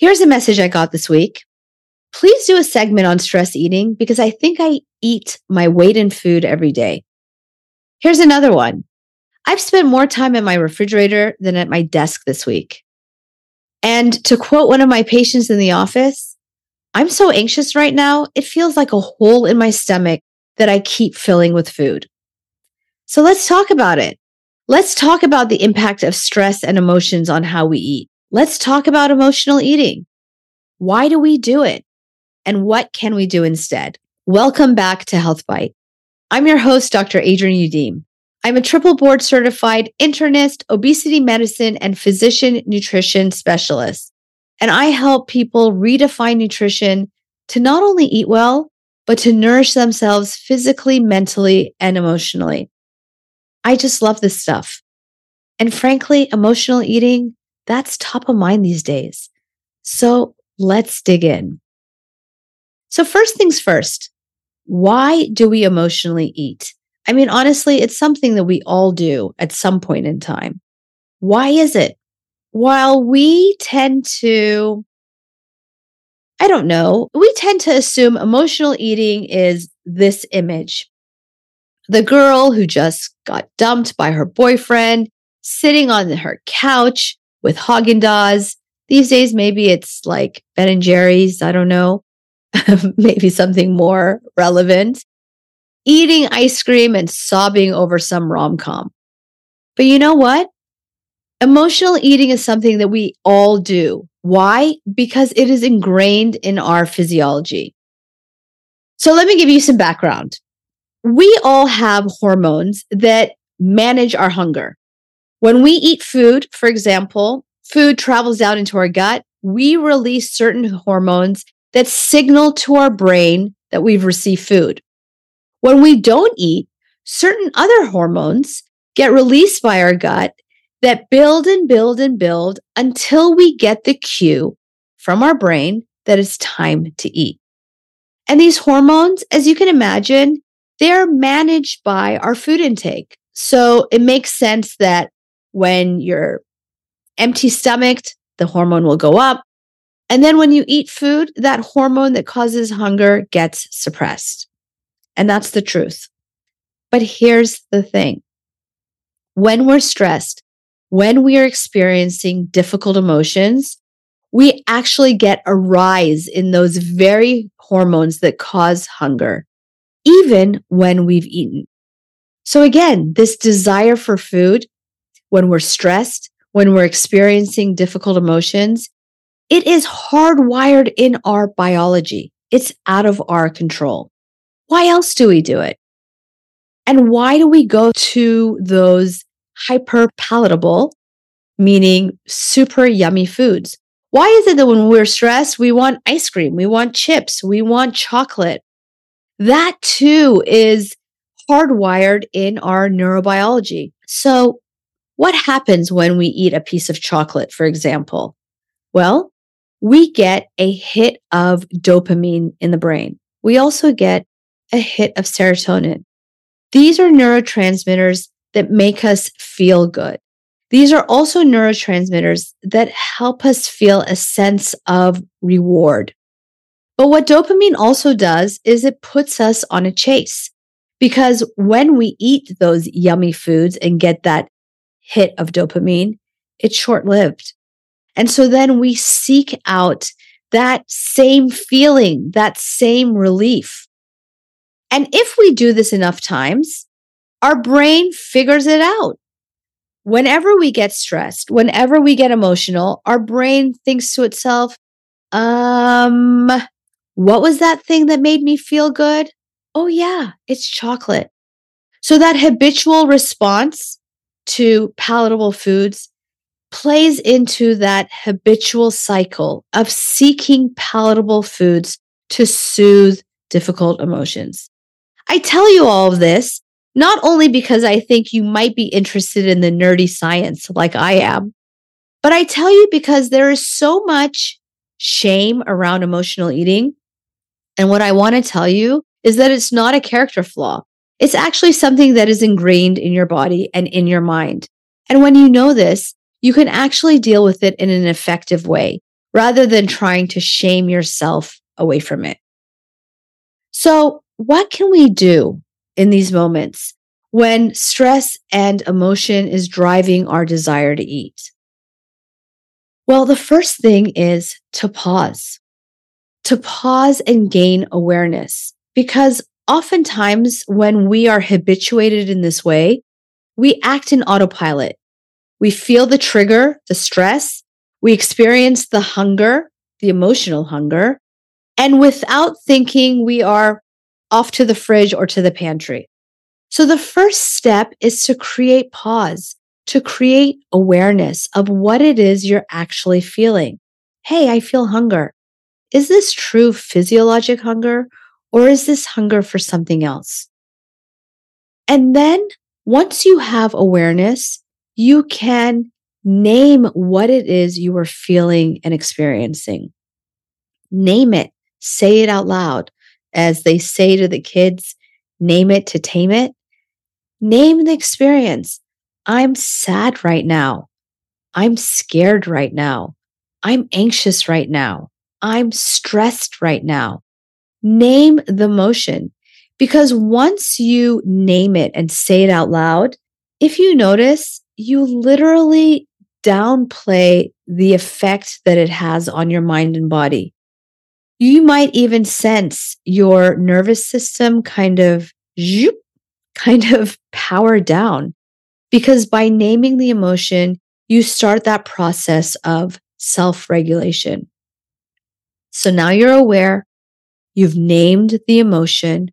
Here's a message I got this week. Please do a segment on stress eating because I think I eat my weight in food every day. Here's another one. I've spent more time in my refrigerator than at my desk this week. And to quote one of my patients in the office, I'm so anxious right now, it feels like a hole in my stomach that I keep filling with food. So let's talk about it. Let's talk about the impact of stress and emotions on how we eat. Let's talk about emotional eating. Why do we do it? And what can we do instead? Welcome back to Health Bite. I'm your host, Dr. Adrienne Youdim. I'm a triple board certified internist, obesity medicine, and physician nutrition specialist. And I help people redefine nutrition to not only eat well, but to nourish themselves physically, mentally, and emotionally. I just love this stuff. And frankly, emotional eating that's top of mind these days. So let's dig in. So, first things first, why do we emotionally eat? I mean, honestly, it's something that we all do at some point in time. Why is it? While we tend to, I don't know, we tend to assume emotional eating is this image the girl who just got dumped by her boyfriend, sitting on her couch, with Haagen Dazs. These days, maybe it's like Ben and Jerry's. I don't know. maybe something more relevant. Eating ice cream and sobbing over some rom com. But you know what? Emotional eating is something that we all do. Why? Because it is ingrained in our physiology. So let me give you some background. We all have hormones that manage our hunger. When we eat food, for example, food travels down into our gut, we release certain hormones that signal to our brain that we've received food. When we don't eat, certain other hormones get released by our gut that build and build and build until we get the cue from our brain that it's time to eat. And these hormones, as you can imagine, they're managed by our food intake. So it makes sense that when you're empty stomached, the hormone will go up. And then when you eat food, that hormone that causes hunger gets suppressed. And that's the truth. But here's the thing when we're stressed, when we are experiencing difficult emotions, we actually get a rise in those very hormones that cause hunger, even when we've eaten. So again, this desire for food when we're stressed, when we're experiencing difficult emotions, it is hardwired in our biology. It's out of our control. Why else do we do it? And why do we go to those hyper palatable, meaning super yummy foods? Why is it that when we're stressed, we want ice cream, we want chips, we want chocolate? That too is hardwired in our neurobiology. So what happens when we eat a piece of chocolate, for example? Well, we get a hit of dopamine in the brain. We also get a hit of serotonin. These are neurotransmitters that make us feel good. These are also neurotransmitters that help us feel a sense of reward. But what dopamine also does is it puts us on a chase because when we eat those yummy foods and get that hit of dopamine, it's short lived. And so then we seek out that same feeling, that same relief. And if we do this enough times, our brain figures it out. Whenever we get stressed, whenever we get emotional, our brain thinks to itself, um, what was that thing that made me feel good? Oh, yeah, it's chocolate. So that habitual response to palatable foods plays into that habitual cycle of seeking palatable foods to soothe difficult emotions. I tell you all of this not only because I think you might be interested in the nerdy science like I am, but I tell you because there is so much shame around emotional eating. And what I want to tell you is that it's not a character flaw. It's actually something that is ingrained in your body and in your mind. And when you know this, you can actually deal with it in an effective way. rather than trying to shame yourself away from it. So, what can we do in these moments when stress and emotion is driving our desire to eat? Well, the first thing is to pause, to pause and gain awareness. Because oftentimes, when we are habituated in this way, we act in autopilot. We feel the trigger, the stress, we experience the hunger, the emotional hunger, and without thinking, we are off to the fridge or to the pantry. So the first step is to create pause, to create awareness of what it is you're actually feeling. Hey, I feel hunger. Is this true physiologic hunger or is this hunger for something else? And then once you have awareness, you can name what it is you are feeling and experiencing. Name it, say it out loud. As they say to the kids, name it to tame it. Name the experience. I'm sad right now. I'm scared right now. I'm anxious right now. I'm stressed right now. Name the motion because once you name it and say it out loud, if you notice, you literally downplay the effect that it has on your mind and body. You might even sense your nervous system kind of zoop, kind of power down because by naming the emotion, you start that process of self regulation. So now you're aware, you've named the emotion.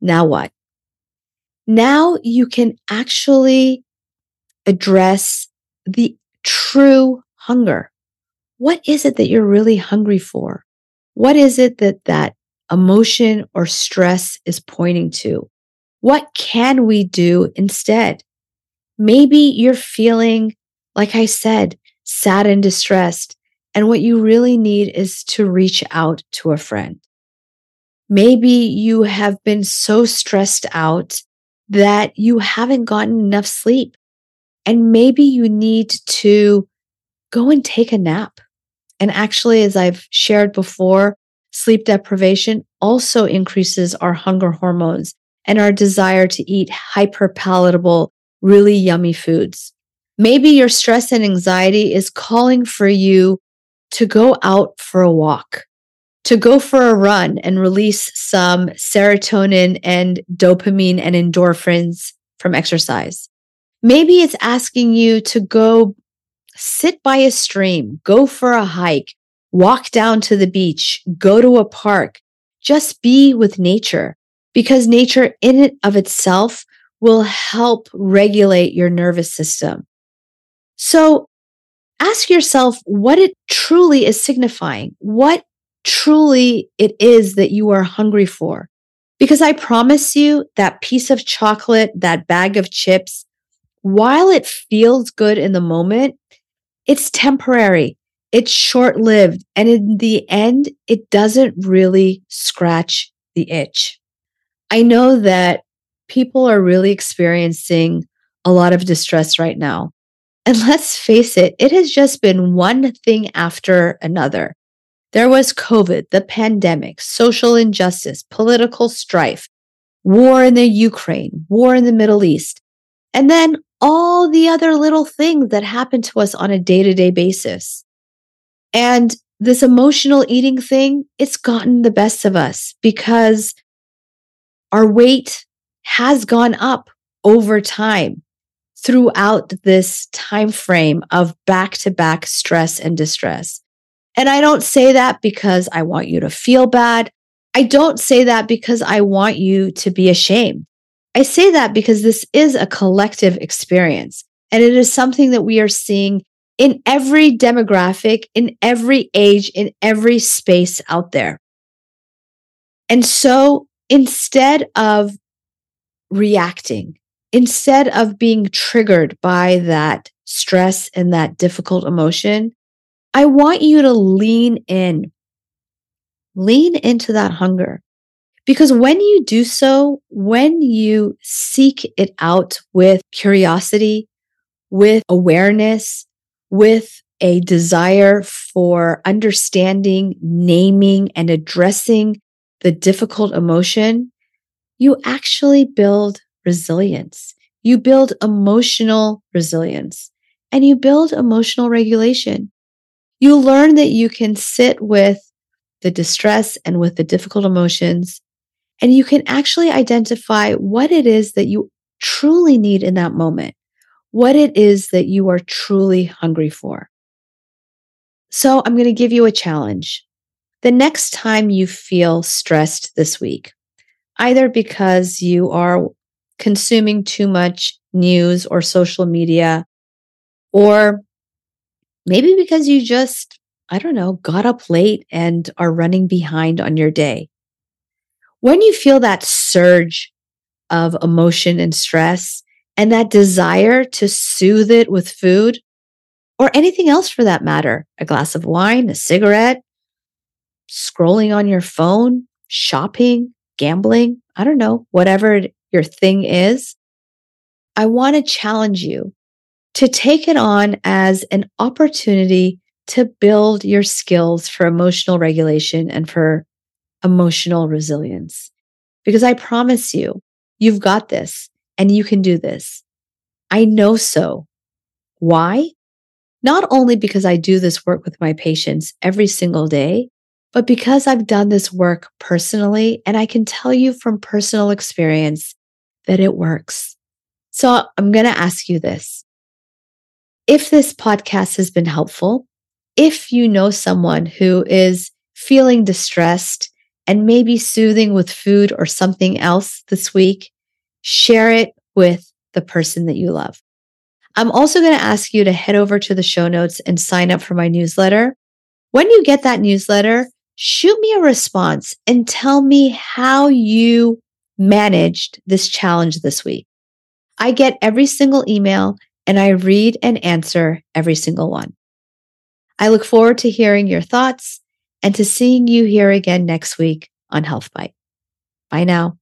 Now what? Now you can actually address the true hunger. What is it that you're really hungry for? What is it that that emotion or stress is pointing to? What can we do instead? Maybe you're feeling, like I said, sad and distressed. And what you really need is to reach out to a friend. Maybe you have been so stressed out that you haven't gotten enough sleep. And maybe you need to go and take a nap. And actually, as I've shared before, sleep deprivation also increases our hunger hormones and our desire to eat hyper palatable, really yummy foods. Maybe your stress and anxiety is calling for you to go out for a walk, to go for a run and release some serotonin and dopamine and endorphins from exercise. Maybe it's asking you to go sit by a stream, go for a hike, walk down to the beach, go to a park, just be with nature because nature in and of itself will help regulate your nervous system. So ask yourself what it truly is signifying, what truly it is that you are hungry for. Because I promise you that piece of chocolate, that bag of chips, while it feels good in the moment, it's temporary, it's short lived, and in the end, it doesn't really scratch the itch. I know that people are really experiencing a lot of distress right now. And let's face it, it has just been one thing after another. There was COVID, the pandemic, social injustice, political strife, war in the Ukraine, war in the Middle East. And then all the other little things that happen to us on a day to day basis. And this emotional eating thing, it's gotten the best of us because our weight has gone up over time throughout this time frame of back to back stress and distress. And I don't say that because I want you to feel bad. I don't say that because I want you to be ashamed. I say that because this is a collective experience and it is something that we are seeing in every demographic, in every age, in every space out there. And so instead of reacting, instead of being triggered by that stress and that difficult emotion, I want you to lean in, lean into that hunger. Because when you do so, when you seek it out with curiosity, with awareness, with a desire for understanding, naming, and addressing the difficult emotion, you actually build resilience. You build emotional resilience and you build emotional regulation. You learn that you can sit with the distress and with the difficult emotions, and you can actually identify what it is that you truly need in that moment, what it is that you are truly hungry for. So I'm going to give you a challenge. The next time you feel stressed this week, either because you are consuming too much news or social media, or maybe because you just, I don't know, got up late and are running behind on your day. When you feel that surge of emotion and stress and that desire to soothe it with food or anything else for that matter, a glass of wine, a cigarette, scrolling on your phone, shopping, gambling, I don't know, whatever your thing is, I want to challenge you to take it on as an opportunity to build your skills for emotional regulation and for emotional resilience. Because I promise you, you've got this and you can do this. I know so. Why? Not only because I do this work with my patients every single day, but because I've done this work personally and I can tell you from personal experience that it works. So I'm going to ask you this. If this podcast has been helpful, if you know someone who is feeling distressed and maybe soothing with food or something else this week, share it with the person that you love. I'm also going to ask you to head over to the show notes and sign up for my newsletter. When you get that newsletter, shoot me a response and tell me how you managed this challenge this week. I get every single email and I read and answer every single one. I look forward to hearing your thoughts and to seeing you here again next week on Health Bite. Bye now.